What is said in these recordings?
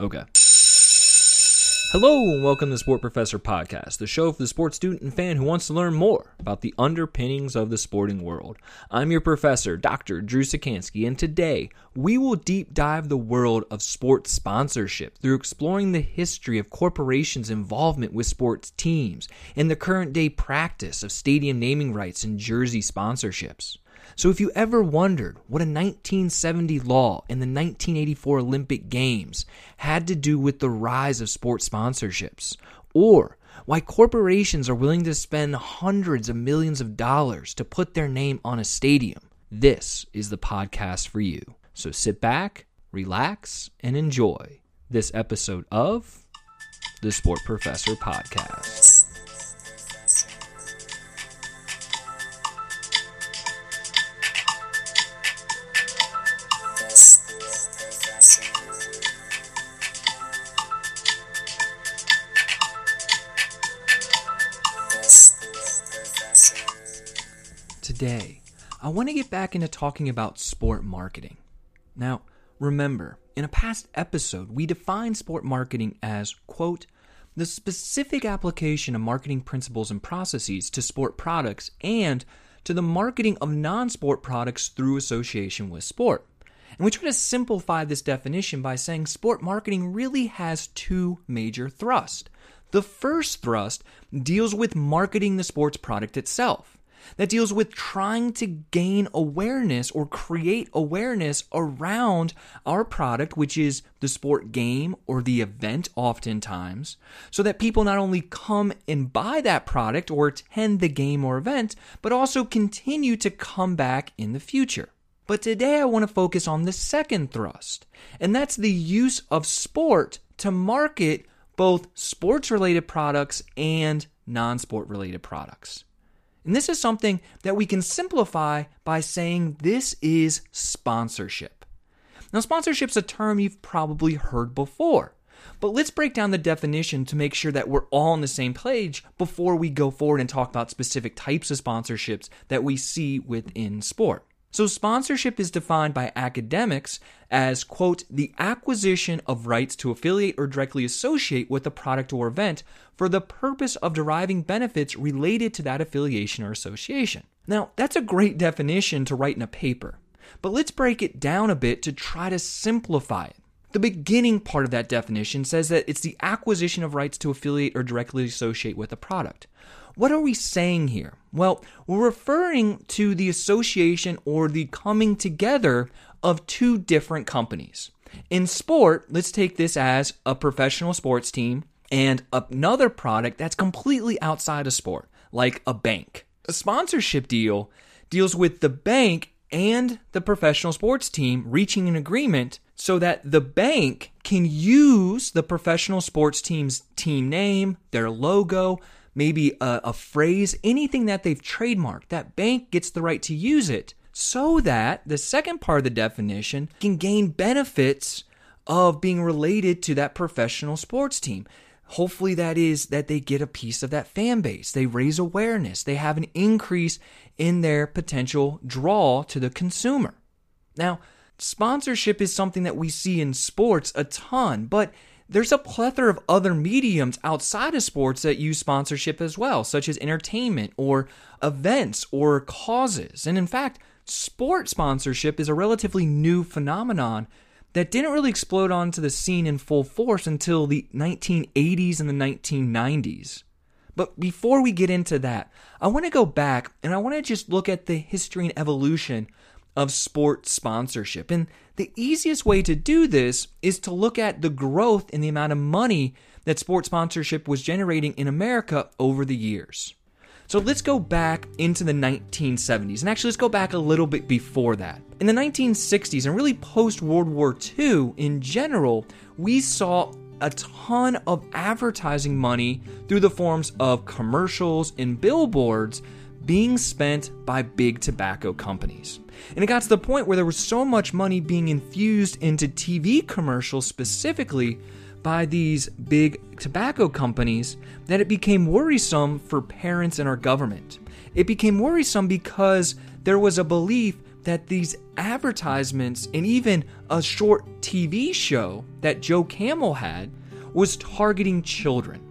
Okay. Hello and welcome to the Sport Professor Podcast, the show for the sports student and fan who wants to learn more about the underpinnings of the sporting world. I'm your professor, Dr. Drew Sikansky, and today we will deep dive the world of sports sponsorship through exploring the history of corporations' involvement with sports teams and the current day practice of stadium naming rights and jersey sponsorships. So, if you ever wondered what a 1970 law in the 1984 Olympic Games had to do with the rise of sports sponsorships, or why corporations are willing to spend hundreds of millions of dollars to put their name on a stadium, this is the podcast for you. So, sit back, relax, and enjoy this episode of the Sport Professor Podcast. Today, I want to get back into talking about sport marketing. Now, remember, in a past episode, we defined sport marketing as, quote, the specific application of marketing principles and processes to sport products and to the marketing of non sport products through association with sport. And we try to simplify this definition by saying sport marketing really has two major thrusts. The first thrust deals with marketing the sports product itself that deals with trying to gain awareness or create awareness around our product, which is the sport game or the event, oftentimes, so that people not only come and buy that product or attend the game or event, but also continue to come back in the future. But today I want to focus on the second thrust, and that's the use of sport to market both sports related products and non sport related products. And this is something that we can simplify by saying this is sponsorship. Now, sponsorship's a term you've probably heard before, but let's break down the definition to make sure that we're all on the same page before we go forward and talk about specific types of sponsorships that we see within sport. So, sponsorship is defined by academics as, quote, the acquisition of rights to affiliate or directly associate with a product or event for the purpose of deriving benefits related to that affiliation or association. Now, that's a great definition to write in a paper, but let's break it down a bit to try to simplify it. The beginning part of that definition says that it's the acquisition of rights to affiliate or directly associate with a product. What are we saying here? Well, we're referring to the association or the coming together of two different companies. In sport, let's take this as a professional sports team and another product that's completely outside of sport, like a bank. A sponsorship deal deals with the bank and the professional sports team reaching an agreement so that the bank can use the professional sports team's team name, their logo, maybe a, a phrase, anything that they've trademarked, that bank gets the right to use it so that the second part of the definition can gain benefits of being related to that professional sports team. Hopefully, that is that they get a piece of that fan base. They raise awareness. They have an increase in their potential draw to the consumer. Now, sponsorship is something that we see in sports a ton, but there's a plethora of other mediums outside of sports that use sponsorship as well, such as entertainment or events or causes. And in fact, sport sponsorship is a relatively new phenomenon that didn't really explode onto the scene in full force until the 1980s and the 1990s. But before we get into that, I want to go back and I want to just look at the history and evolution of sports sponsorship. And the easiest way to do this is to look at the growth in the amount of money that sports sponsorship was generating in America over the years. So let's go back into the 1970s, and actually, let's go back a little bit before that. In the 1960s, and really post World War II in general, we saw a ton of advertising money through the forms of commercials and billboards being spent by big tobacco companies. And it got to the point where there was so much money being infused into TV commercials specifically by these big tobacco companies that it became worrisome for parents and our government. It became worrisome because there was a belief that these advertisements and even a short TV show that Joe Camel had was targeting children.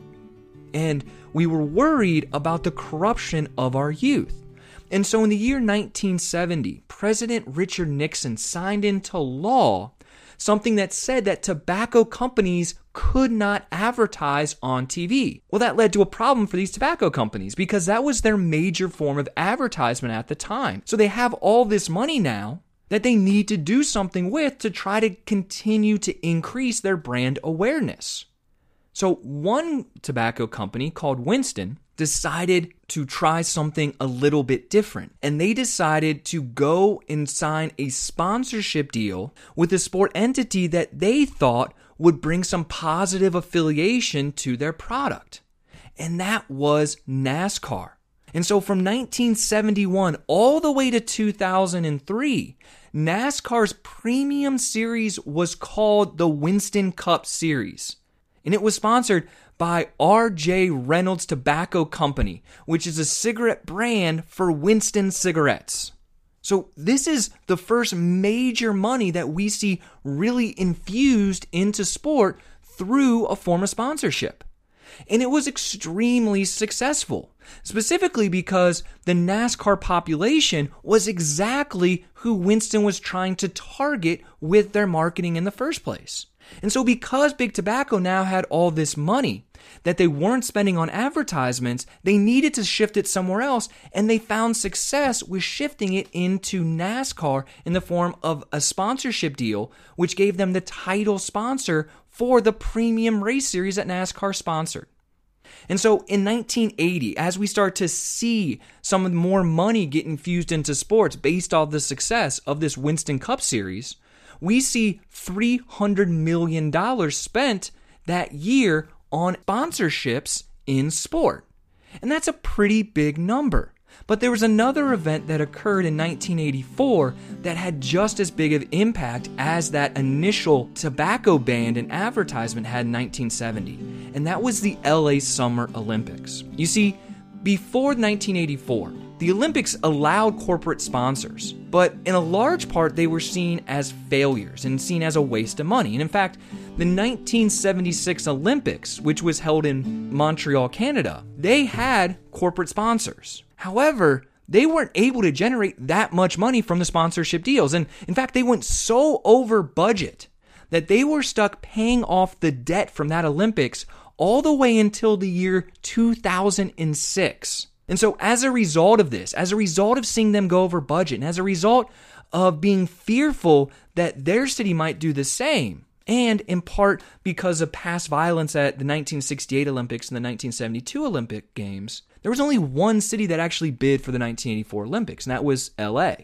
And we were worried about the corruption of our youth. And so in the year 1970, President Richard Nixon signed into law something that said that tobacco companies could not advertise on TV. Well, that led to a problem for these tobacco companies because that was their major form of advertisement at the time. So they have all this money now that they need to do something with to try to continue to increase their brand awareness. So, one tobacco company called Winston decided to try something a little bit different. And they decided to go and sign a sponsorship deal with a sport entity that they thought would bring some positive affiliation to their product. And that was NASCAR. And so from 1971 all the way to 2003, NASCAR's premium series was called the Winston Cup Series and it was sponsored by R.J. Reynolds Tobacco Company, which is a cigarette brand for Winston cigarettes. So, this is the first major money that we see really infused into sport through a form of sponsorship. And it was extremely successful, specifically because the NASCAR population was exactly who Winston was trying to target with their marketing in the first place. And so, because Big Tobacco now had all this money that they weren't spending on advertisements, they needed to shift it somewhere else. And they found success with shifting it into NASCAR in the form of a sponsorship deal, which gave them the title sponsor for the premium race series that NASCAR sponsored. And so in 1980, as we start to see some more money get infused into sports based off the success of this Winston Cup series, we see $300 million spent that year on sponsorships in sport. And that's a pretty big number. But there was another event that occurred in 1984 that had just as big of impact as that initial tobacco ban and advertisement had in 1970, and that was the LA Summer Olympics. You see, before 1984, the Olympics allowed corporate sponsors, but in a large part they were seen as failures and seen as a waste of money. And in fact, the 1976 Olympics, which was held in Montreal, Canada, they had corporate sponsors. However, they weren't able to generate that much money from the sponsorship deals. And in fact, they went so over budget that they were stuck paying off the debt from that Olympics all the way until the year 2006. And so, as a result of this, as a result of seeing them go over budget, and as a result of being fearful that their city might do the same, and in part because of past violence at the 1968 Olympics and the 1972 Olympic Games, there was only one city that actually bid for the 1984 Olympics, and that was LA.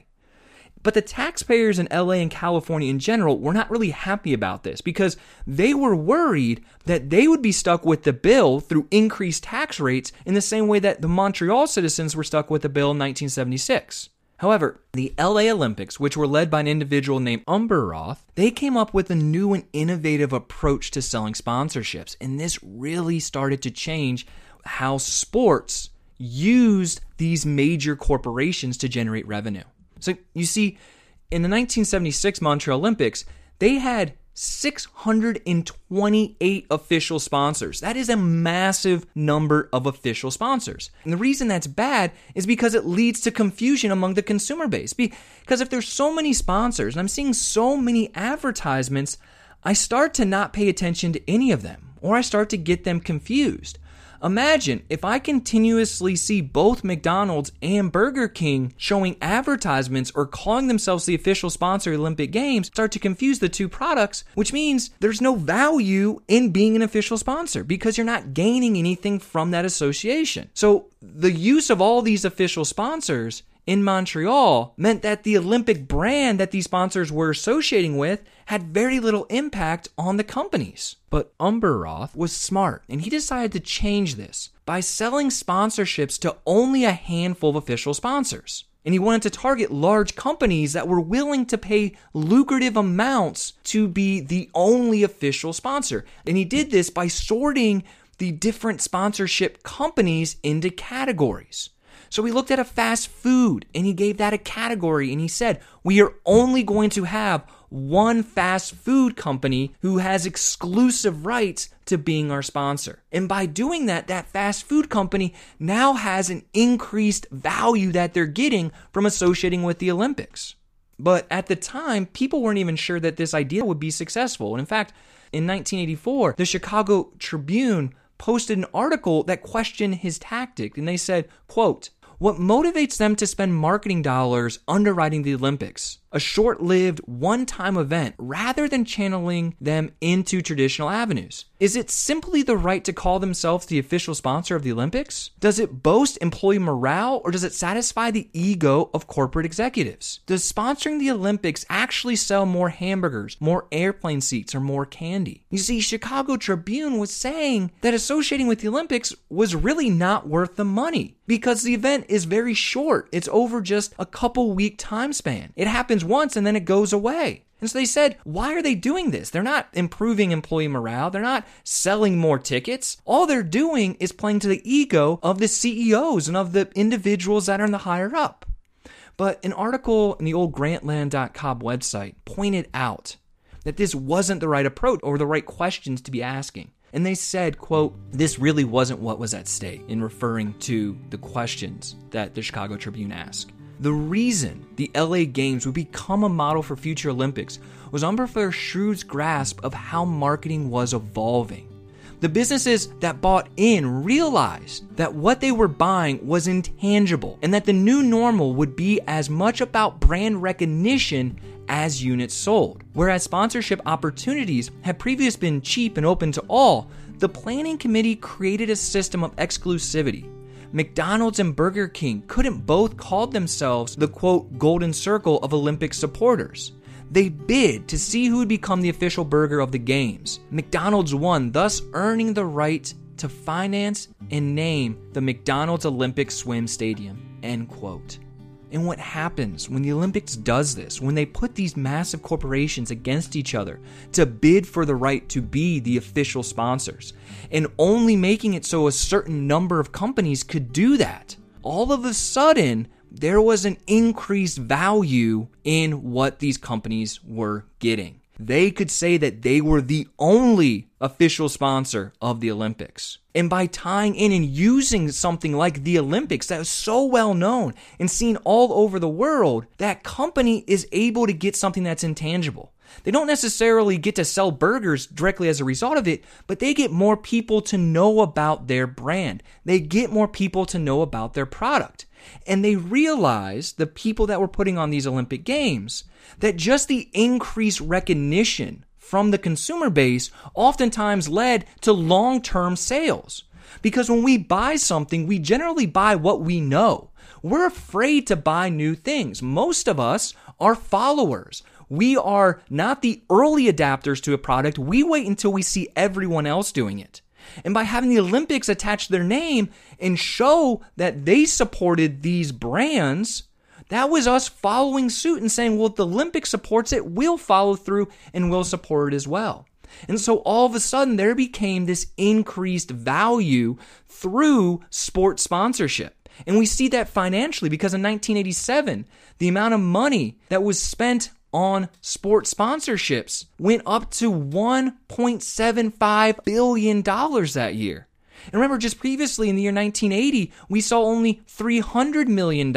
But the taxpayers in LA and California in general were not really happy about this because they were worried that they would be stuck with the bill through increased tax rates in the same way that the Montreal citizens were stuck with the bill in 1976. However, the LA Olympics, which were led by an individual named Ueberroth, they came up with a new and innovative approach to selling sponsorships, and this really started to change how sports used these major corporations to generate revenue. So you see, in the 1976 Montreal Olympics, they had 628 official sponsors. That is a massive number of official sponsors. And the reason that's bad is because it leads to confusion among the consumer base. Because if there's so many sponsors and I'm seeing so many advertisements, I start to not pay attention to any of them or I start to get them confused. Imagine if I continuously see both McDonald's and Burger King showing advertisements or calling themselves the official sponsor of Olympic Games, start to confuse the two products, which means there's no value in being an official sponsor because you're not gaining anything from that association. So the use of all these official sponsors in Montreal meant that the Olympic brand that these sponsors were associating with had very little impact on the companies. But Ueberroth was smart and he decided to change this by selling sponsorships to only a handful of official sponsors. And he wanted to target large companies that were willing to pay lucrative amounts to be the only official sponsor. And he did this by sorting the different sponsorship companies into categories. So he looked at a fast food and he gave that a category and he said, we are only going to have one fast food company who has exclusive rights to being our sponsor. And by doing that, that fast food company now has an increased value that they're getting from associating with the Olympics. But at the time, people weren't even sure that this idea would be successful. And in fact, in 1984, the Chicago Tribune posted an article that questioned his tactic and they said, quote, what motivates them to spend marketing dollars underwriting the Olympics? A short lived, one time event rather than channeling them into traditional avenues? Is it simply the right to call themselves the official sponsor of the Olympics? Does it boast employee morale or does it satisfy the ego of corporate executives? Does sponsoring the Olympics actually sell more hamburgers, more airplane seats, or more candy? You see, Chicago Tribune was saying that associating with the Olympics was really not worth the money because the event is very short. It's over just a couple week time span. It happens once and then it goes away. And so they said, why are they doing this? They're not improving employee morale. They're not selling more tickets. All they're doing is playing to the ego of the CEOs and of the individuals that are in the higher up. But an article in the old grantland.com website pointed out that this wasn't the right approach or the right questions to be asking. And they said, quote, this really wasn't what was at stake in referring to the questions that the Chicago Tribune asked. The reason the LA Games would become a model for future Olympics was Ueberroth's shrewd grasp of how marketing was evolving. The businesses that bought in realized that what they were buying was intangible and that the new normal would be as much about brand recognition as units sold. Whereas sponsorship opportunities had previously been cheap and open to all, the planning committee created a system of exclusivity McDonald's and Burger King couldn't both call themselves the quote golden circle of Olympic supporters. They bid to see who would become the official burger of the games. McDonald's won, thus earning the right to finance and name the McDonald's Olympic Swim Stadium. End quote. And what happens when the Olympics does this, when they put these massive corporations against each other to bid for the right to be the official sponsors, and only making it so a certain number of companies could do that? All of a sudden, there was an increased value in what these companies were getting they could say that they were the only official sponsor of the Olympics. And by tying in and using something like the Olympics that is so well known and seen all over the world, that company is able to get something that's intangible. They don't necessarily get to sell burgers directly as a result of it, but they get more people to know about their brand. They get more people to know about their product. And they realized, the people that were putting on these Olympic Games, that just the increased recognition from the consumer base oftentimes led to long term sales. Because when we buy something, we generally buy what we know. We're afraid to buy new things. Most of us are followers. We are not the early adapters to a product. We wait until we see everyone else doing it. And by having the Olympics attach their name and show that they supported these brands, that was us following suit and saying, well, if the Olympics supports it, we'll follow through and we'll support it as well. And so all of a sudden, there became this increased value through sports sponsorship. And we see that financially because in 1987, the amount of money that was spent on sports sponsorships went up to $1.75 billion that year. And remember, just previously in the year 1980, we saw only $300 million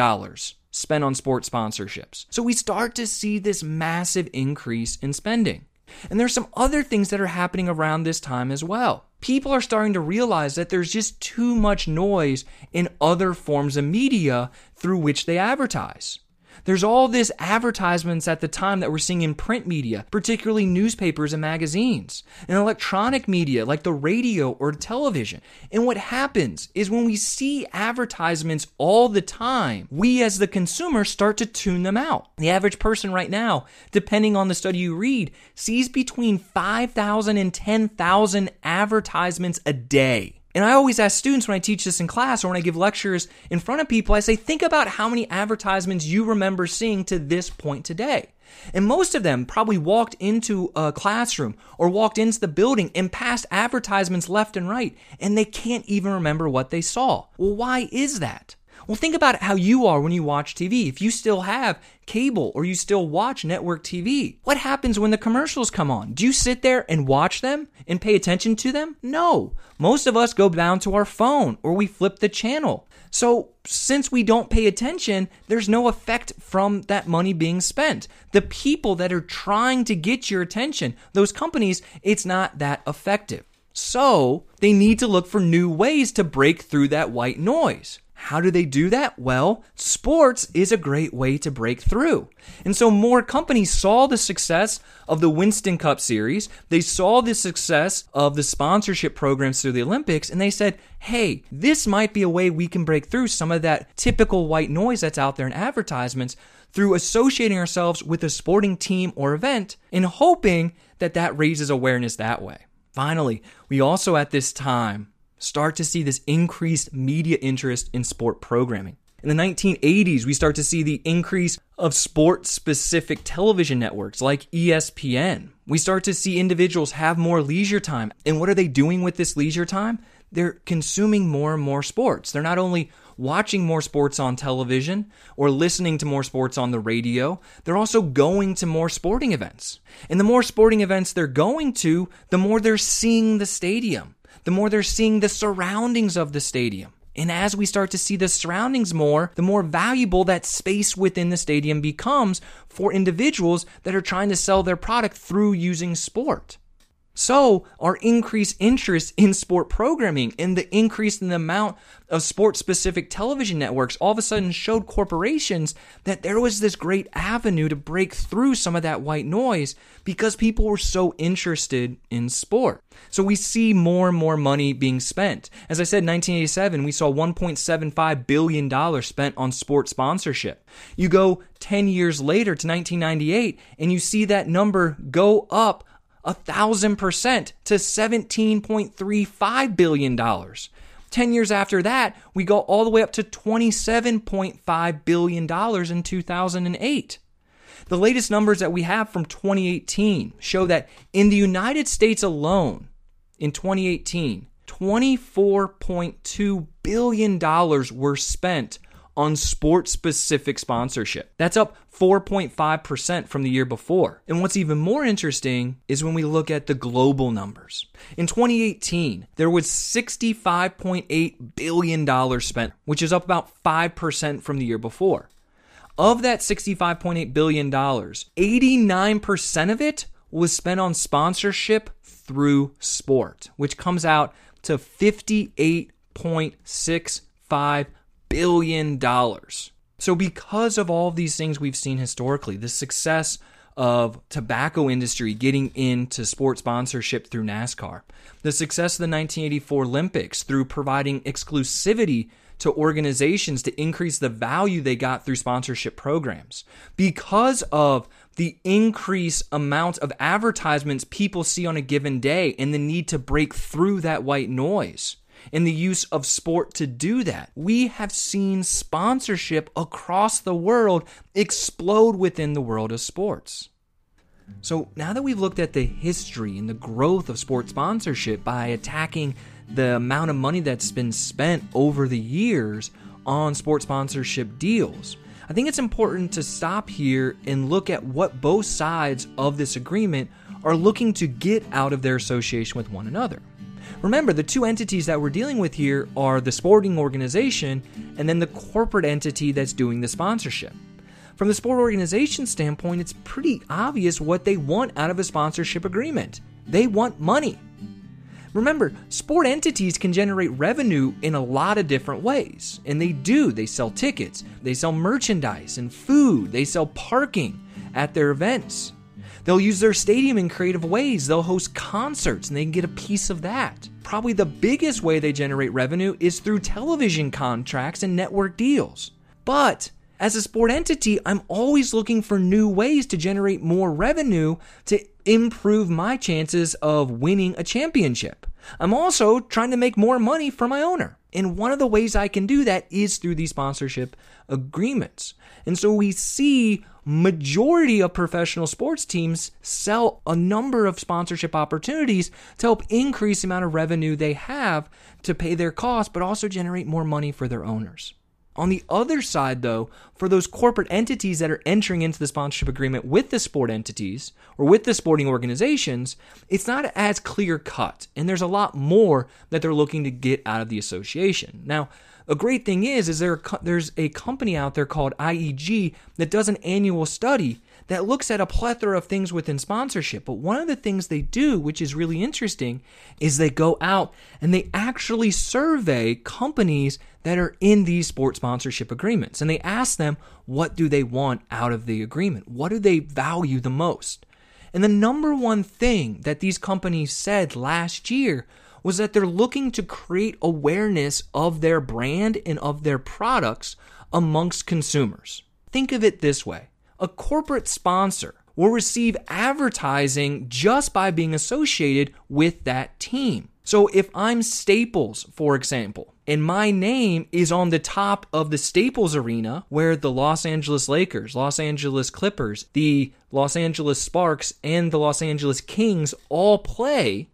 spent on sports sponsorships. So we start to see this massive increase in spending. And there's some other things that are happening around this time as well. People are starting to realize that there's just too much noise in other forms of media through which they advertise. There's all this advertisements at the time that we're seeing in print media, particularly newspapers and magazines, and electronic media like the radio or television. And what happens is when we see advertisements all the time, we as the consumer start to tune them out. The average person right now, depending on the study you read, sees between 5,000 and 10,000 advertisements a day. And I always ask students when I teach this in class or when I give lectures in front of people, I say, think about how many advertisements you remember seeing to this point today. And most of them probably walked into a classroom or walked into the building and passed advertisements left and right, and they can't even remember what they saw. Well, why is that? Well, think about how you are when you watch TV. If you still have cable or you still watch network TV, what happens when the commercials come on? Do you sit there and watch them and pay attention to them? No. Most of us go down to our phone or we flip the channel. So, since we don't pay attention, there's no effect from that money being spent. The people that are trying to get your attention, those companies, it's not that effective. So, they need to look for new ways to break through that white noise. How do they do that? Well, sports is a great way to break through. And so more companies saw the success of the Winston Cup series. They saw the success of the sponsorship programs through the Olympics and they said, hey, this might be a way we can break through some of that typical white noise that's out there in advertisements through associating ourselves with a sporting team or event and hoping that that raises awareness that way. Finally, we also at this time start to see this increased media interest in sport programming. In the 1980s, we start to see the increase of sport specific television networks like ESPN. We start to see individuals have more leisure time. And what are they doing with this leisure time? They're consuming more and more sports. They're not only watching more sports on television or listening to more sports on the radio, they're also going to more sporting events. And the more sporting events they're going to, the more they're seeing the stadium the more they're seeing the surroundings of the stadium. And as we start to see the surroundings more, the more valuable that space within the stadium becomes for individuals that are trying to sell their product through using sport. So, our increased interest in sport programming and the increase in the amount of sport specific television networks all of a sudden showed corporations that there was this great avenue to break through some of that white noise because people were so interested in sport. So, we see more and more money being spent. As I said, in 1987, we saw $1.75 billion spent on sport sponsorship. You go 10 years later to 1998, and you see that number go up a thousand percent to $17.35 billion. 10 years after that, we go all the way up to $27.5 billion in 2008. The latest numbers that we have from 2018 show that in the United States alone, in 2018, $24.2 billion were spent on sport specific sponsorship. That's up 4.5% from the year before. And what's even more interesting is when we look at the global numbers. In 2018, there was $65.8 billion spent, which is up about 5% from the year before. Of that $65.8 billion, 89% of it was spent on sponsorship through sport, which comes out to $58.65 billion dollars. So because of all of these things we've seen historically, the success of tobacco industry getting into sports sponsorship through NASCAR, the success of the 1984 Olympics through providing exclusivity to organizations to increase the value they got through sponsorship programs. Because of the increase amount of advertisements people see on a given day and the need to break through that white noise and the use of sport to do that. We have seen sponsorship across the world explode within the world of sports. So now that we've looked at the history and the growth of sports sponsorship by attacking the amount of money that's been spent over the years on sports sponsorship deals, I think it's important to stop here and look at what both sides of this agreement are looking to get out of their association with one another. Remember, the two entities that we're dealing with here are the sporting organization and then the corporate entity that's doing the sponsorship. From the sport organization standpoint, it's pretty obvious what they want out of a sponsorship agreement. They want money. Remember, sport entities can generate revenue in a lot of different ways, and they do. They sell tickets, they sell merchandise and food, they sell parking at their events. They'll use their stadium in creative ways. They'll host concerts and they can get a piece of that. Probably the biggest way they generate revenue is through television contracts and network deals. But as a sport entity, I'm always looking for new ways to generate more revenue to improve my chances of winning a championship. I'm also trying to make more money for my owner. And one of the ways I can do that is through these sponsorship agreements. And so we see majority of professional sports teams sell a number of sponsorship opportunities to help increase the amount of revenue they have to pay their costs, but also generate more money for their owners. On the other side, though, for those corporate entities that are entering into the sponsorship agreement with the sport entities or with the sporting organizations, it's not as clear cut. And there's a lot more that they're looking to get out of the association. Now, a great thing is, is there there's a company out there called IEG that does an annual study that looks at a plethora of things within sponsorship. But one of the things they do, which is really interesting, is they go out and they actually survey companies that are in these sports sponsorship agreements. And they ask them, what do they want out of the agreement? What do they value the most? And the number one thing that these companies said last year was that they're looking to create awareness of their brand and of their products amongst consumers. Think of it this way a corporate sponsor will receive advertising just by being associated with that team. So if I'm Staples, for example, and my name is on the top of the Staples Arena where the Los Angeles Lakers, Los Angeles Clippers, the Los Angeles Sparks, and the Los Angeles Kings all play,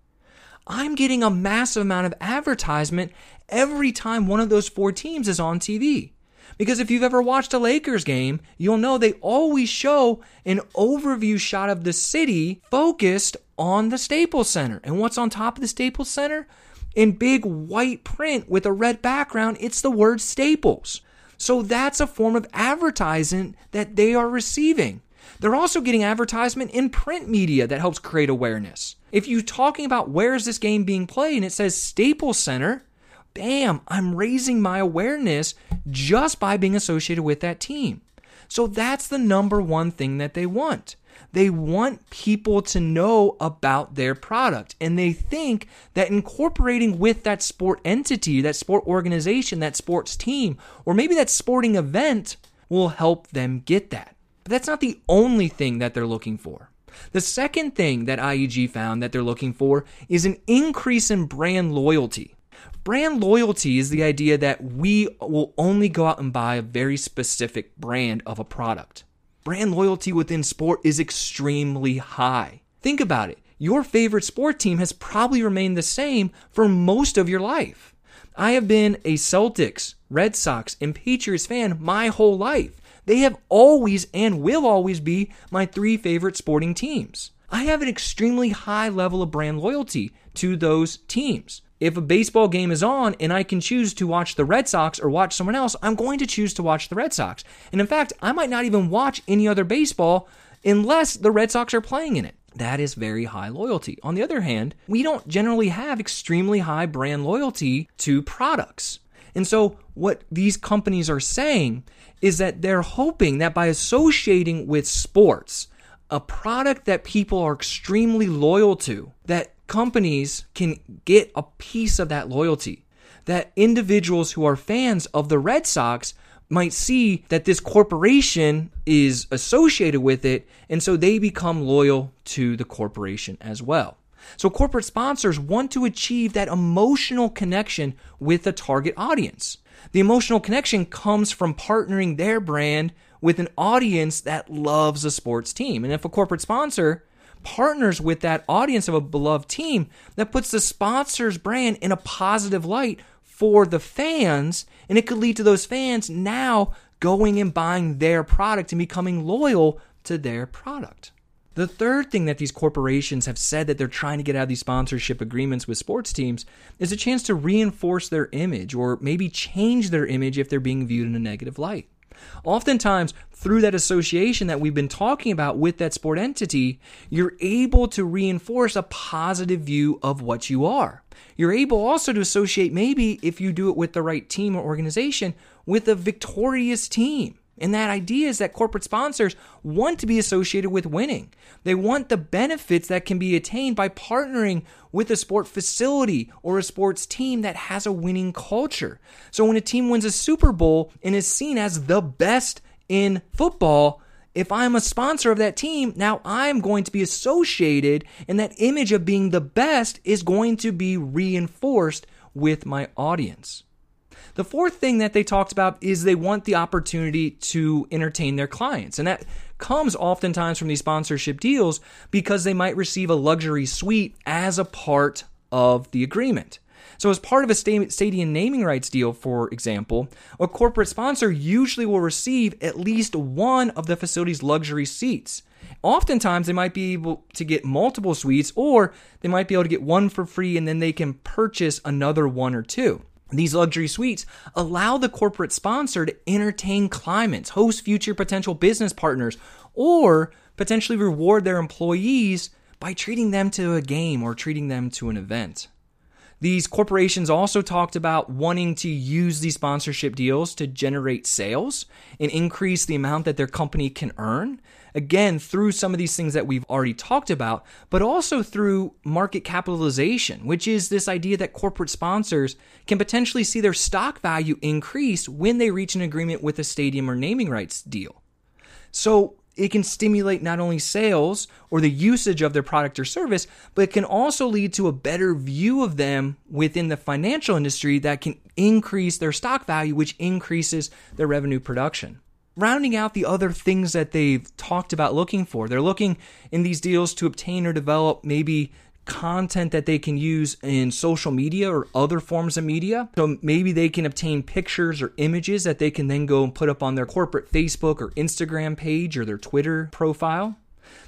I'm getting a massive amount of advertisement every time one of those four teams is on TV. Because if you've ever watched a Lakers game, you'll know they always show an overview shot of the city focused on the Staples Center. And what's on top of the Staples Center? In big white print with a red background, it's the word Staples. So that's a form of advertising that they are receiving. They're also getting advertisement in print media that helps create awareness. If you're talking about where is this game being played and it says Staples Center, bam, I'm raising my awareness just by being associated with that team. So that's the number one thing that they want. They want people to know about their product. And they think that incorporating with that sport entity, that sport organization, that sports team, or maybe that sporting event will help them get that. But that's not the only thing that they're looking for. The second thing that IEG found that they're looking for is an increase in brand loyalty. Brand loyalty is the idea that we will only go out and buy a very specific brand of a product. Brand loyalty within sport is extremely high. Think about it. Your favorite sport team has probably remained the same for most of your life. I have been a Celtics, Red Sox, and Patriots fan my whole life. They have always and will always be my three favorite sporting teams. I have an extremely high level of brand loyalty to those teams. If a baseball game is on and I can choose to watch the Red Sox or watch someone else, I'm going to choose to watch the Red Sox. And in fact, I might not even watch any other baseball unless the Red Sox are playing in it. That is very high loyalty. On the other hand, we don't generally have extremely high brand loyalty to products. And so, what these companies are saying is that they're hoping that by associating with sports, a product that people are extremely loyal to, that companies can get a piece of that loyalty. That individuals who are fans of the Red Sox might see that this corporation is associated with it, and so they become loyal to the corporation as well. So, corporate sponsors want to achieve that emotional connection with the target audience. The emotional connection comes from partnering their brand with an audience that loves a sports team. And if a corporate sponsor partners with that audience of a beloved team, that puts the sponsor's brand in a positive light for the fans. And it could lead to those fans now going and buying their product and becoming loyal to their product. The third thing that these corporations have said that they're trying to get out of these sponsorship agreements with sports teams is a chance to reinforce their image or maybe change their image if they're being viewed in a negative light. Oftentimes, through that association that we've been talking about with that sport entity, you're able to reinforce a positive view of what you are. You're able also to associate, maybe if you do it with the right team or organization, with a victorious team. And that idea is that corporate sponsors want to be associated with winning. They want the benefits that can be attained by partnering with a sport facility or a sports team that has a winning culture. So when a team wins a Super Bowl and is seen as the best in football, if I'm a sponsor of that team, now I'm going to be associated, and that image of being the best is going to be reinforced with my audience. The fourth thing that they talked about is they want the opportunity to entertain their clients. And that comes oftentimes from these sponsorship deals because they might receive a luxury suite as a part of the agreement. So, as part of a stadium naming rights deal, for example, a corporate sponsor usually will receive at least one of the facility's luxury seats. Oftentimes, they might be able to get multiple suites, or they might be able to get one for free and then they can purchase another one or two. These luxury suites allow the corporate sponsor to entertain clients, host future potential business partners, or potentially reward their employees by treating them to a game or treating them to an event. These corporations also talked about wanting to use these sponsorship deals to generate sales and increase the amount that their company can earn. Again, through some of these things that we've already talked about, but also through market capitalization, which is this idea that corporate sponsors can potentially see their stock value increase when they reach an agreement with a stadium or naming rights deal. So, it can stimulate not only sales or the usage of their product or service, but it can also lead to a better view of them within the financial industry that can increase their stock value, which increases their revenue production. Rounding out the other things that they've talked about looking for, they're looking in these deals to obtain or develop maybe content that they can use in social media or other forms of media. So maybe they can obtain pictures or images that they can then go and put up on their corporate Facebook or Instagram page or their Twitter profile.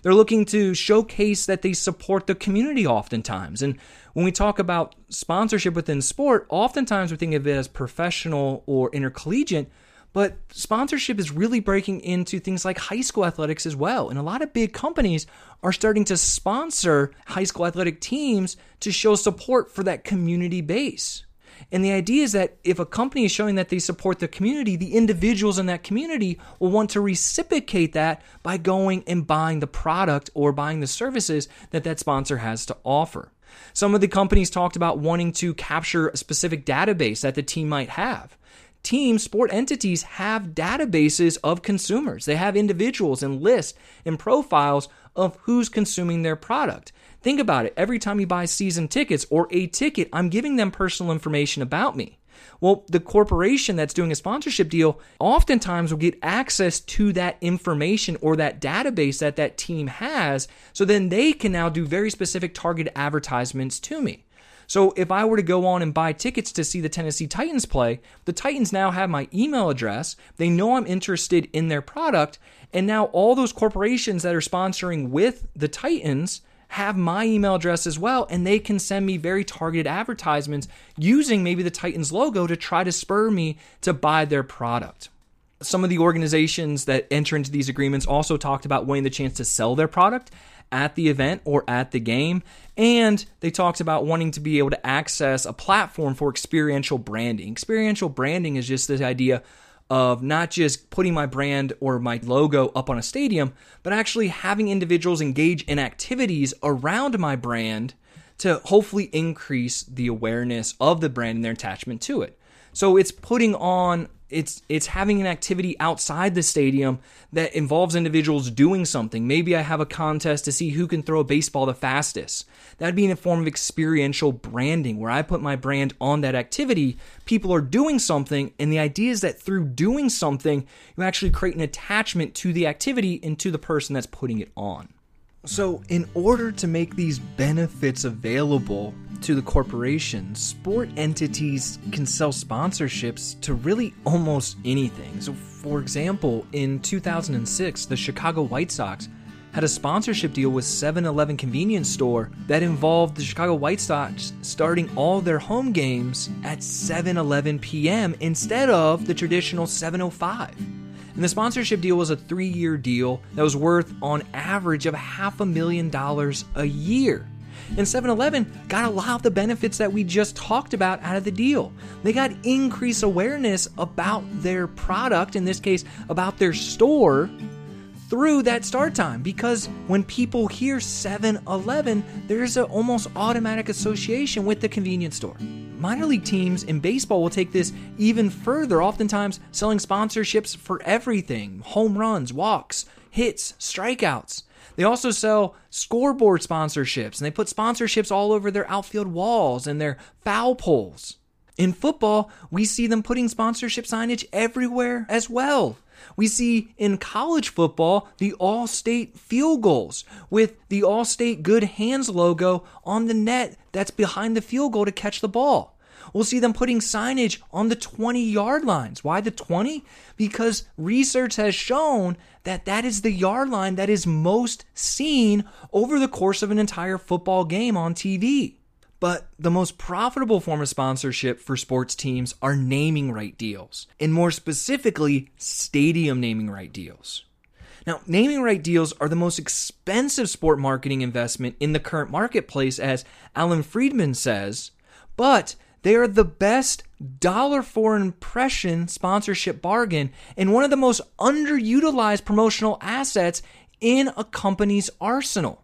They're looking to showcase that they support the community oftentimes. And when we talk about sponsorship within sport, oftentimes we think of it as professional or intercollegiate, but sponsorship is really breaking into things like high school athletics as well. And a lot of big companies are starting to sponsor high school athletic teams to show support for that community base. And the idea is that if a company is showing that they support the community, the individuals in that community will want to reciprocate that by going and buying the product or buying the services that that sponsor has to offer. Some of the companies talked about wanting to capture a specific database that the team might have teams, sport entities have databases of consumers. They have individuals and lists and profiles of who's consuming their product. Think about it. Every time you buy season tickets or a ticket, I'm giving them personal information about me. Well, the corporation that's doing a sponsorship deal oftentimes will get access to that information or that database that that team has. So then they can now do very specific targeted advertisements to me. So if I were to go on and buy tickets to see the Tennessee Titans play, the Titans now have my email address. They know I'm interested in their product. And now all those corporations that are sponsoring with the Titans have my email address as well, and they can send me very targeted advertisements using maybe the Titans logo to try to spur me to buy their product. Some of the organizations that enter into these agreements also talked about wanting the chance to sell their product at the event or at the game. And they talked about wanting to be able to access a platform for experiential branding. Experiential branding is just this idea of not just putting my brand or my logo up on a stadium, but actually having individuals engage in activities around my brand to hopefully increase the awareness of the brand and their attachment to it. So it's putting on it's it's having an activity outside the stadium that involves individuals doing something. Maybe I have a contest to see who can throw a baseball the fastest. That'd be in a form of experiential branding where I put my brand on that activity. People are doing something, and the idea is that through doing something, you actually create an attachment to the activity and to the person that's putting it on. So, in order to make these benefits available to the corporations, sport entities can sell sponsorships to really almost anything. So, for example, in 2006, the Chicago White Sox had a sponsorship deal with 7 Eleven convenience store that involved the Chicago White Sox starting all their home games at 7 11 p.m. instead of the traditional 705. And the sponsorship deal was a three year deal that was worth, on average, of half a million dollars a year. And 7 Eleven got a lot of the benefits that we just talked about out of the deal. They got increased awareness about their product, in this case, about their store, through that start time because when people hear 7 Eleven, there's an almost automatic association with the convenience store minor league teams in baseball will take this even further, oftentimes selling sponsorships for everything home runs, walks, hits, strikeouts. They also sell scoreboard sponsorships and they put sponsorships all over their outfield walls and their foul poles. In football, we see them putting sponsorship signage everywhere as well. We see in college football the Allstate field goals with the Allstate Good Hands logo on the net that's behind the field goal to catch the ball. We'll see them putting signage on the 20 yard lines. Why the 20? Because research has shown that that is the yard line that is most seen over the course of an entire football game on TV. But the most profitable form of sponsorship for sports teams are naming right deals, and more specifically, stadium naming right deals. Now, naming right deals are the most expensive sport marketing investment in the current marketplace, as Alan Friedman says, but they are the best dollar for impression sponsorship bargain and one of the most underutilized promotional assets in a company's arsenal.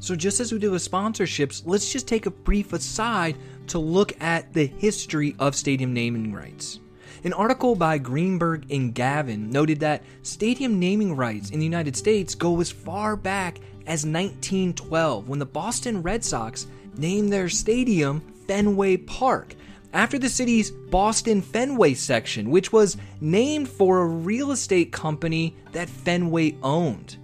So, just as we do with sponsorships, let's just take a brief aside to look at the history of stadium naming rights. An article by Greenberg and Gavin noted that stadium naming rights in the United States go as far back as 1912 when the Boston Red Sox named their stadium Fenway Park after the city's Boston Fenway section, which was named for a real estate company that Fenway owned.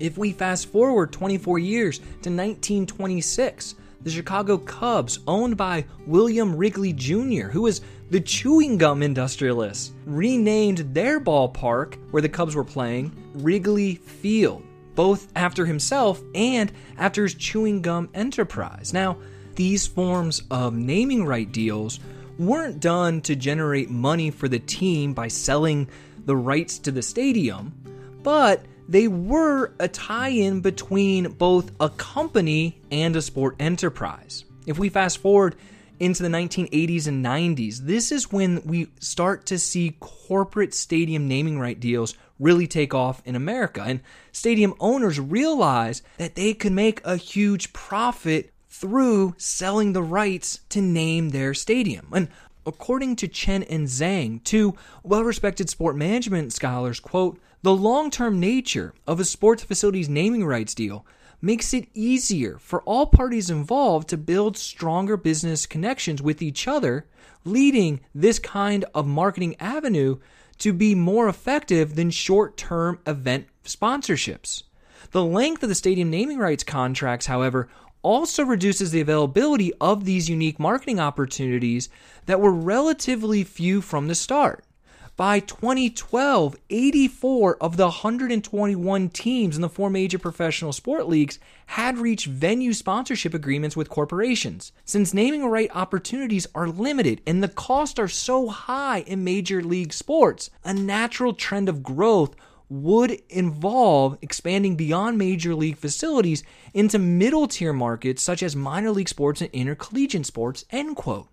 If we fast forward 24 years to 1926, the Chicago Cubs, owned by William Wrigley Jr., who was the chewing gum industrialist, renamed their ballpark where the Cubs were playing Wrigley Field, both after himself and after his chewing gum enterprise. Now, these forms of naming right deals weren't done to generate money for the team by selling the rights to the stadium, but they were a tie in between both a company and a sport enterprise. If we fast forward into the 1980s and 90s, this is when we start to see corporate stadium naming right deals really take off in America. And stadium owners realize that they could make a huge profit through selling the rights to name their stadium. And according to Chen and Zhang, two well-respected sport management scholars, quote, the long term nature of a sports facility's naming rights deal makes it easier for all parties involved to build stronger business connections with each other, leading this kind of marketing avenue to be more effective than short term event sponsorships. The length of the stadium naming rights contracts, however, also reduces the availability of these unique marketing opportunities that were relatively few from the start. By 2012, 84 of the 121 teams in the four major professional sport leagues had reached venue sponsorship agreements with corporations. Since naming right opportunities are limited and the costs are so high in major league sports, a natural trend of growth would involve expanding beyond major league facilities into middle tier markets such as minor league sports and intercollegiate sports end quote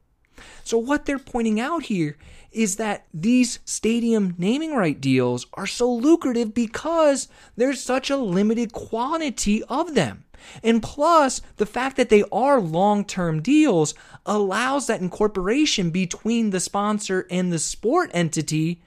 so what they're pointing out here is that these stadium naming right deals are so lucrative because there's such a limited quantity of them. And plus, the fact that they are long term deals allows that incorporation between the sponsor and the sport entity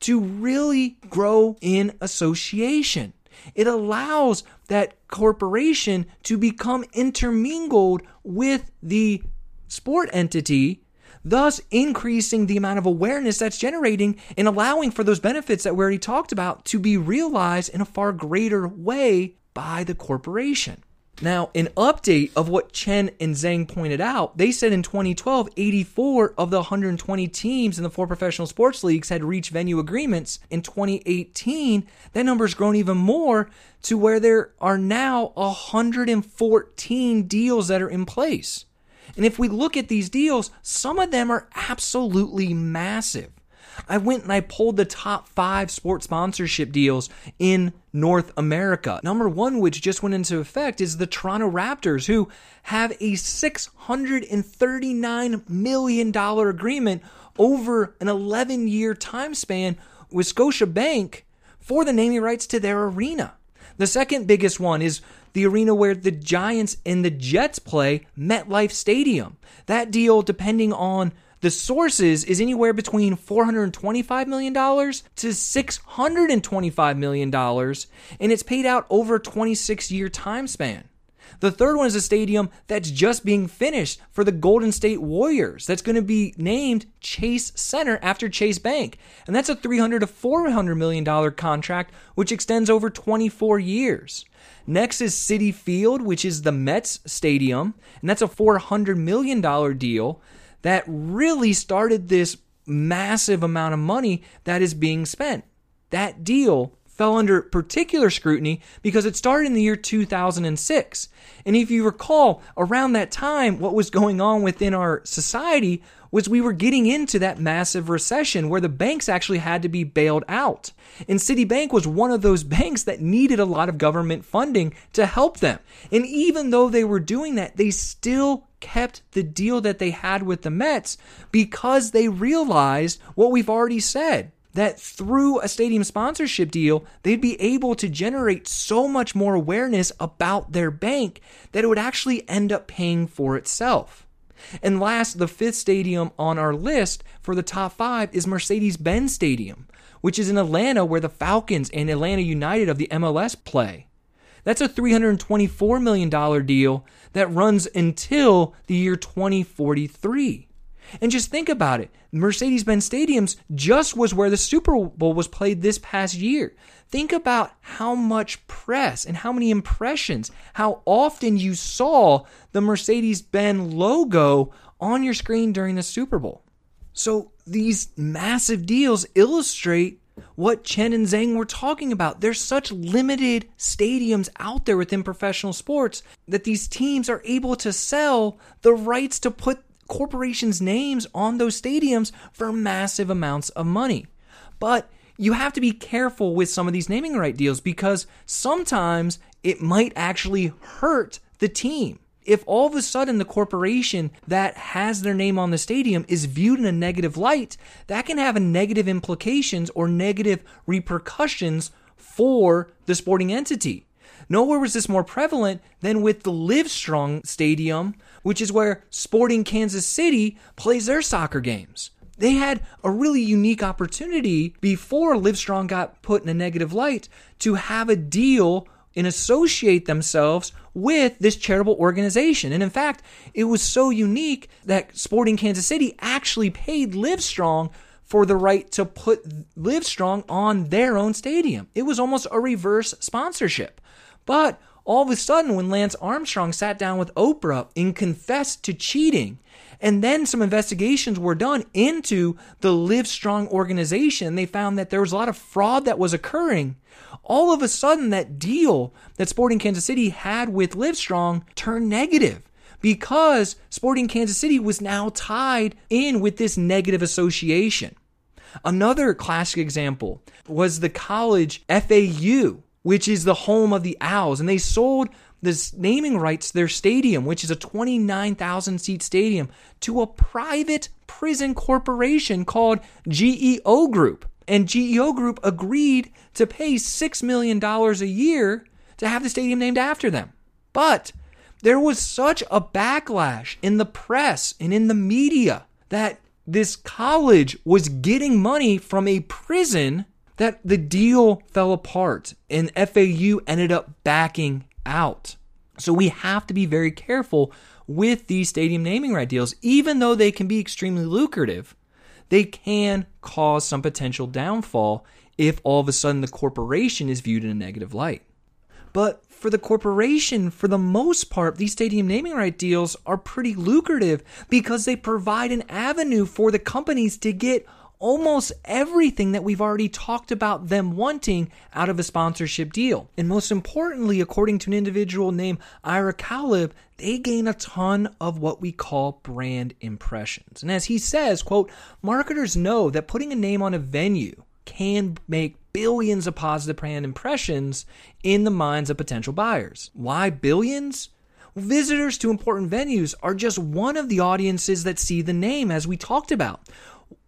to really grow in association. It allows that corporation to become intermingled with the sport entity thus increasing the amount of awareness that's generating and allowing for those benefits that we already talked about to be realized in a far greater way by the corporation. Now, an update of what Chen and Zhang pointed out, they said in 2012, 84 of the 120 teams in the four professional sports leagues had reached venue agreements. In 2018, that number's grown even more to where there are now 114 deals that are in place. And if we look at these deals, some of them are absolutely massive. I went and I pulled the top five sports sponsorship deals in North America. Number one, which just went into effect, is the Toronto Raptors, who have a $639 million agreement over an 11 year time span with Scotiabank for the naming rights to their arena. The second biggest one is the arena where the Giants and the Jets play, MetLife Stadium. That deal, depending on the sources, is anywhere between $425 million to $625 million, and it's paid out over a 26 year time span. The third one is a stadium that's just being finished for the Golden State Warriors. That's going to be named Chase Center after Chase Bank. And that's a 300 to 400 million dollar contract which extends over 24 years. Next is Citi Field, which is the Mets stadium, and that's a 400 million dollar deal that really started this massive amount of money that is being spent. That deal fell under particular scrutiny because it started in the year 2006. And if you recall, around that time, what was going on within our society was we were getting into that massive recession where the banks actually had to be bailed out. And Citibank was one of those banks that needed a lot of government funding to help them. And even though they were doing that, they still kept the deal that they had with the Mets because they realized what we've already said that through a stadium sponsorship deal, they'd be able to generate so much more awareness about their bank that it would actually end up paying for itself. And last, the fifth stadium on our list for the top five is Mercedes Benz Stadium, which is in Atlanta where the Falcons and Atlanta United of the MLS play. That's a $324 million deal that runs until the year 2043. And just think about it. Mercedes Benz Stadiums just was where the Super Bowl was played this past year. Think about how much press and how many impressions, how often you saw the Mercedes Benz logo on your screen during the Super Bowl. So these massive deals illustrate what Chen and Zhang were talking about. There's such limited stadiums out there within professional sports that these teams are able to sell the rights to put corporations' names on those stadiums for massive amounts of money. But you have to be careful with some of these naming right deals because sometimes it might actually hurt the team. If all of a sudden the corporation that has their name on the stadium is viewed in a negative light, that can have a negative implications or negative repercussions for the sporting entity. Nowhere was this more prevalent than with the Livestrong Stadium, which is where Sporting Kansas City plays their soccer games. They had a really unique opportunity before Livestrong got put in a negative light to have a deal and associate themselves with this charitable organization. And in fact, it was so unique that Sporting Kansas City actually paid Livestrong for the right to put Livestrong on their own stadium. It was almost a reverse sponsorship. But all of a sudden, when Lance Armstrong sat down with Oprah and confessed to cheating, and then some investigations were done into the Livestrong organization, they found that there was a lot of fraud that was occurring. All of a sudden, that deal that Sporting Kansas City had with Livestrong turned negative because Sporting Kansas City was now tied in with this negative association. Another classic example was the college FAU which is the home of the Owls. And they sold the naming rights to their stadium, which is a 29,000 seat stadium, to a private prison corporation called GEO Group. And GEO Group agreed to pay $6 million a year to have the stadium named after them. But there was such a backlash in the press and in the media that this college was getting money from a prison that the deal fell apart and FAU ended up backing out. So we have to be very careful with these stadium naming right deals. Even though they can be extremely lucrative, they can cause some potential downfall if all of a sudden the corporation is viewed in a negative light. But for the corporation, for the most part, these stadium naming right deals are pretty lucrative because they provide an avenue for the companies to get almost everything that we've already talked about them wanting out of a sponsorship deal. And most importantly, according to an individual named Ira Kalb, they gain a ton of what we call brand impressions. And as he says, quote, marketers know that putting a name on a venue can make billions of positive brand impressions in the minds of potential buyers. Why billions? Visitors to important venues are just one of the audiences that see the name, as we talked about.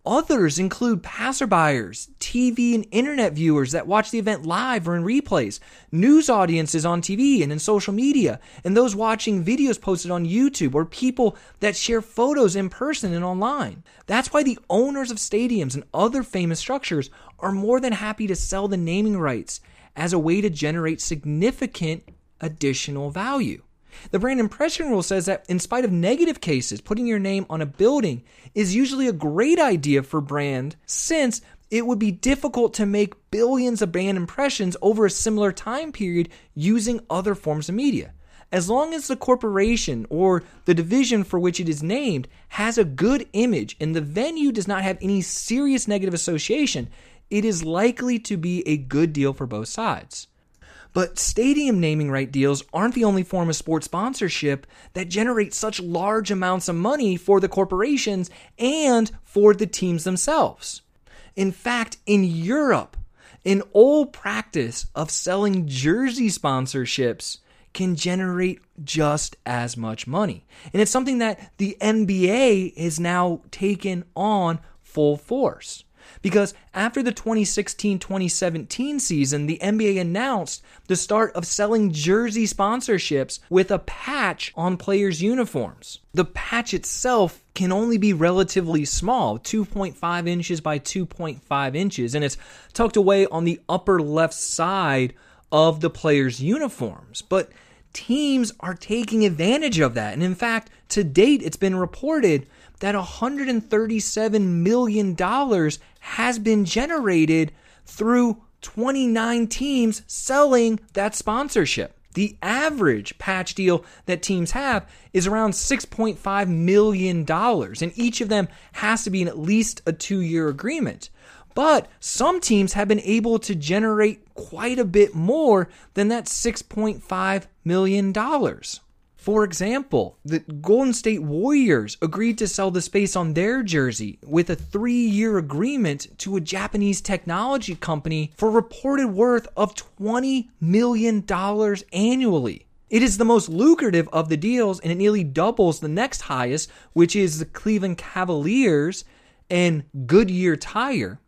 Others include passerbyers, TV and internet viewers that watch the event live or in replays, news audiences on TV and in social media, and those watching videos posted on YouTube, or people that share photos in person and online. That's why the owners of stadiums and other famous structures are more than happy to sell the naming rights as a way to generate significant additional value. The brand impression rule says that in spite of negative cases, putting your name on a building is usually a great idea for brand since it would be difficult to make billions of brand impressions over a similar time period using other forms of media. As long as the corporation or the division for which it is named has a good image and the venue does not have any serious negative association, it is likely to be a good deal for both sides. But stadium naming right deals aren't the only form of sports sponsorship that generates such large amounts of money for the corporations and for the teams themselves. In fact, in Europe, an old practice of selling jersey sponsorships can generate just as much money. And it's something that the NBA has now taken on full force. Because after the 2016 2017 season, the NBA announced the start of selling jersey sponsorships with a patch on players' uniforms. The patch itself can only be relatively small 2.5 inches by 2.5 inches, and it's tucked away on the upper left side of the players' uniforms. But teams are taking advantage of that. And in fact, to date, it's been reported that $137 million has been generated through 29 teams selling that sponsorship. The average patch deal that teams have is around $6.5 million, and each of them has to be in at least a two year agreement. But some teams have been able to generate quite a bit more than that $6.5 million. For example, the Golden State Warriors agreed to sell the space on their jersey with a three year agreement to a Japanese technology company for reported worth of $20 million annually. It is the most lucrative of the deals and it nearly doubles the next highest, which is the Cleveland Cavaliers and Goodyear Tire.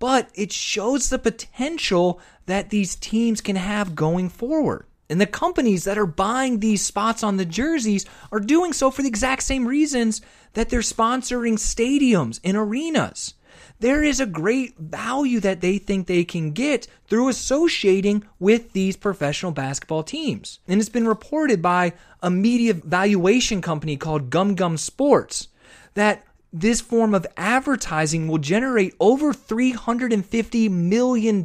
But it shows the potential that these teams can have going forward. And the companies that are buying these spots on the jerseys are doing so for the exact same reasons that they're sponsoring stadiums and arenas. There is a great value that they think they can get through associating with these professional basketball teams. And it's been reported by a media valuation company called GumGum Sports that this form of advertising will generate over $350 million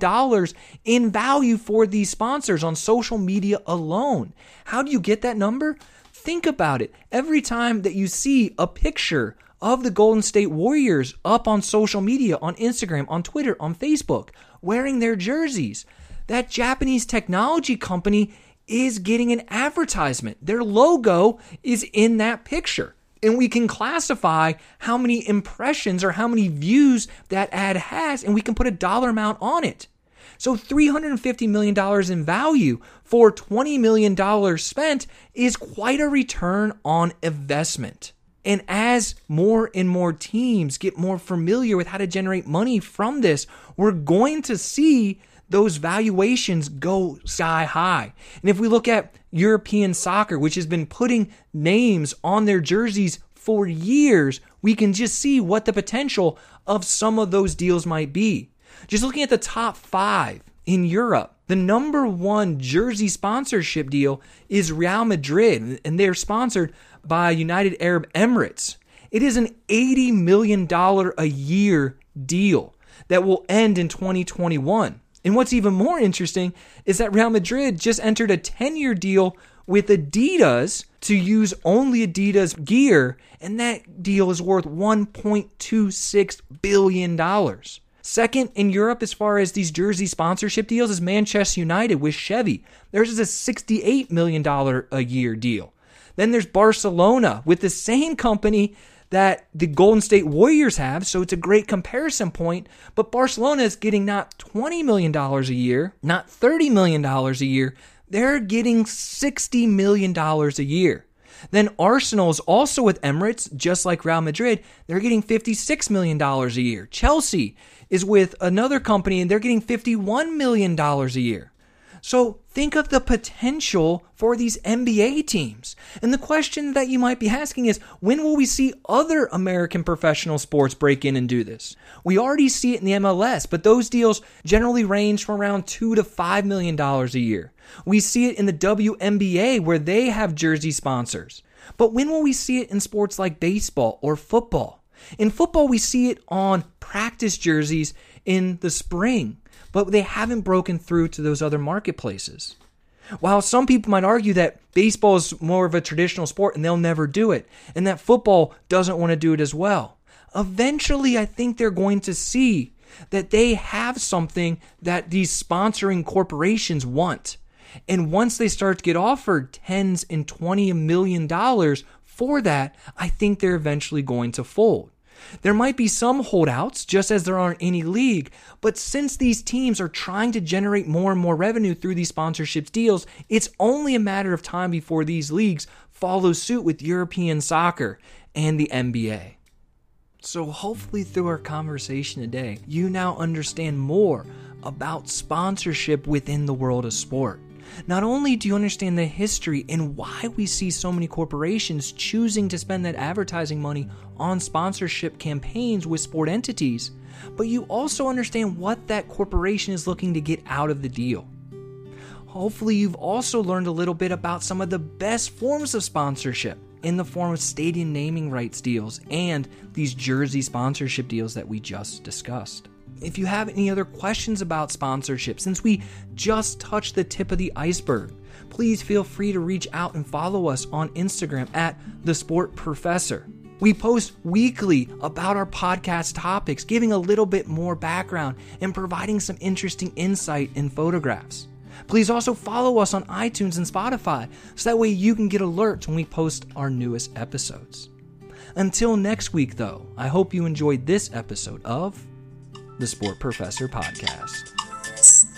in value for these sponsors on social media alone. How do you get that number? Think about it. Every time that you see a picture of the Golden State Warriors up on social media, on Instagram, on Twitter, on Facebook, wearing their jerseys, that Japanese technology company is getting an advertisement. Their logo is in that picture and we can classify how many impressions or how many views that ad has, and we can put a dollar amount on it. So $350 million in value for $20 million spent is quite a return on investment. And as more and more teams get more familiar with how to generate money from this, we're going to see those valuations go sky high. And if we look at European soccer, which has been putting names on their jerseys for years, we can just see what the potential of some of those deals might be. Just looking at the top five in Europe, the number one jersey sponsorship deal is Real Madrid, and they're sponsored by United Arab Emirates. It is an $80 million a year deal that will end in 2021. And what's even more interesting is that Real Madrid just entered a 10 year deal with Adidas to use only Adidas gear, and that deal is worth $1.26 billion. Second in Europe, as far as these jersey sponsorship deals, is Manchester United with Chevy. Theirs is a $68 million a year deal. Then there's Barcelona with the same company that the Golden State Warriors have, so it's a great comparison point. But Barcelona is getting not $20 million a year, not $30 million a year. They're getting $60 million a year. Then Arsenal is also with Emirates, just like Real Madrid. They're getting $56 million a year. Chelsea is with another company and they're getting $51 million a year. So think of the potential for these NBA teams. And the question that you might be asking is when will we see other American professional sports break in and do this? We already see it in the MLS, but those deals generally range from around 2 to 5 million dollars a year. We see it in the WNBA where they have jersey sponsors. But when will we see it in sports like baseball or football? In football, we see it on practice jerseys in the spring but they haven't broken through to those other marketplaces. While some people might argue that baseball is more of a traditional sport and they'll never do it, and that football doesn't want to do it as well, eventually I think they're going to see that they have something that these sponsoring corporations want. And once they start to get offered tens and twenty million dollars for that, I think they're eventually going to fold. There might be some holdouts, just as there aren't any league, but since these teams are trying to generate more and more revenue through these sponsorships deals, it's only a matter of time before these leagues follow suit with European soccer and the NBA. So, hopefully, through our conversation today, you now understand more about sponsorship within the world of sport. Not only do you understand the history and why we see so many corporations choosing to spend that advertising money on sponsorship campaigns with sport entities, but you also understand what that corporation is looking to get out of the deal. Hopefully, you've also learned a little bit about some of the best forms of sponsorship in the form of stadium naming rights deals and these jersey sponsorship deals that we just discussed. If you have any other questions about sponsorship, since we just touched the tip of the iceberg, please feel free to reach out and follow us on Instagram at The Sport Professor. We post weekly about our podcast topics, giving a little bit more background and providing some interesting insight and photographs. Please also follow us on iTunes and Spotify so that way you can get alerts when we post our newest episodes. Until next week, though, I hope you enjoyed this episode of the Sport Professor Podcast.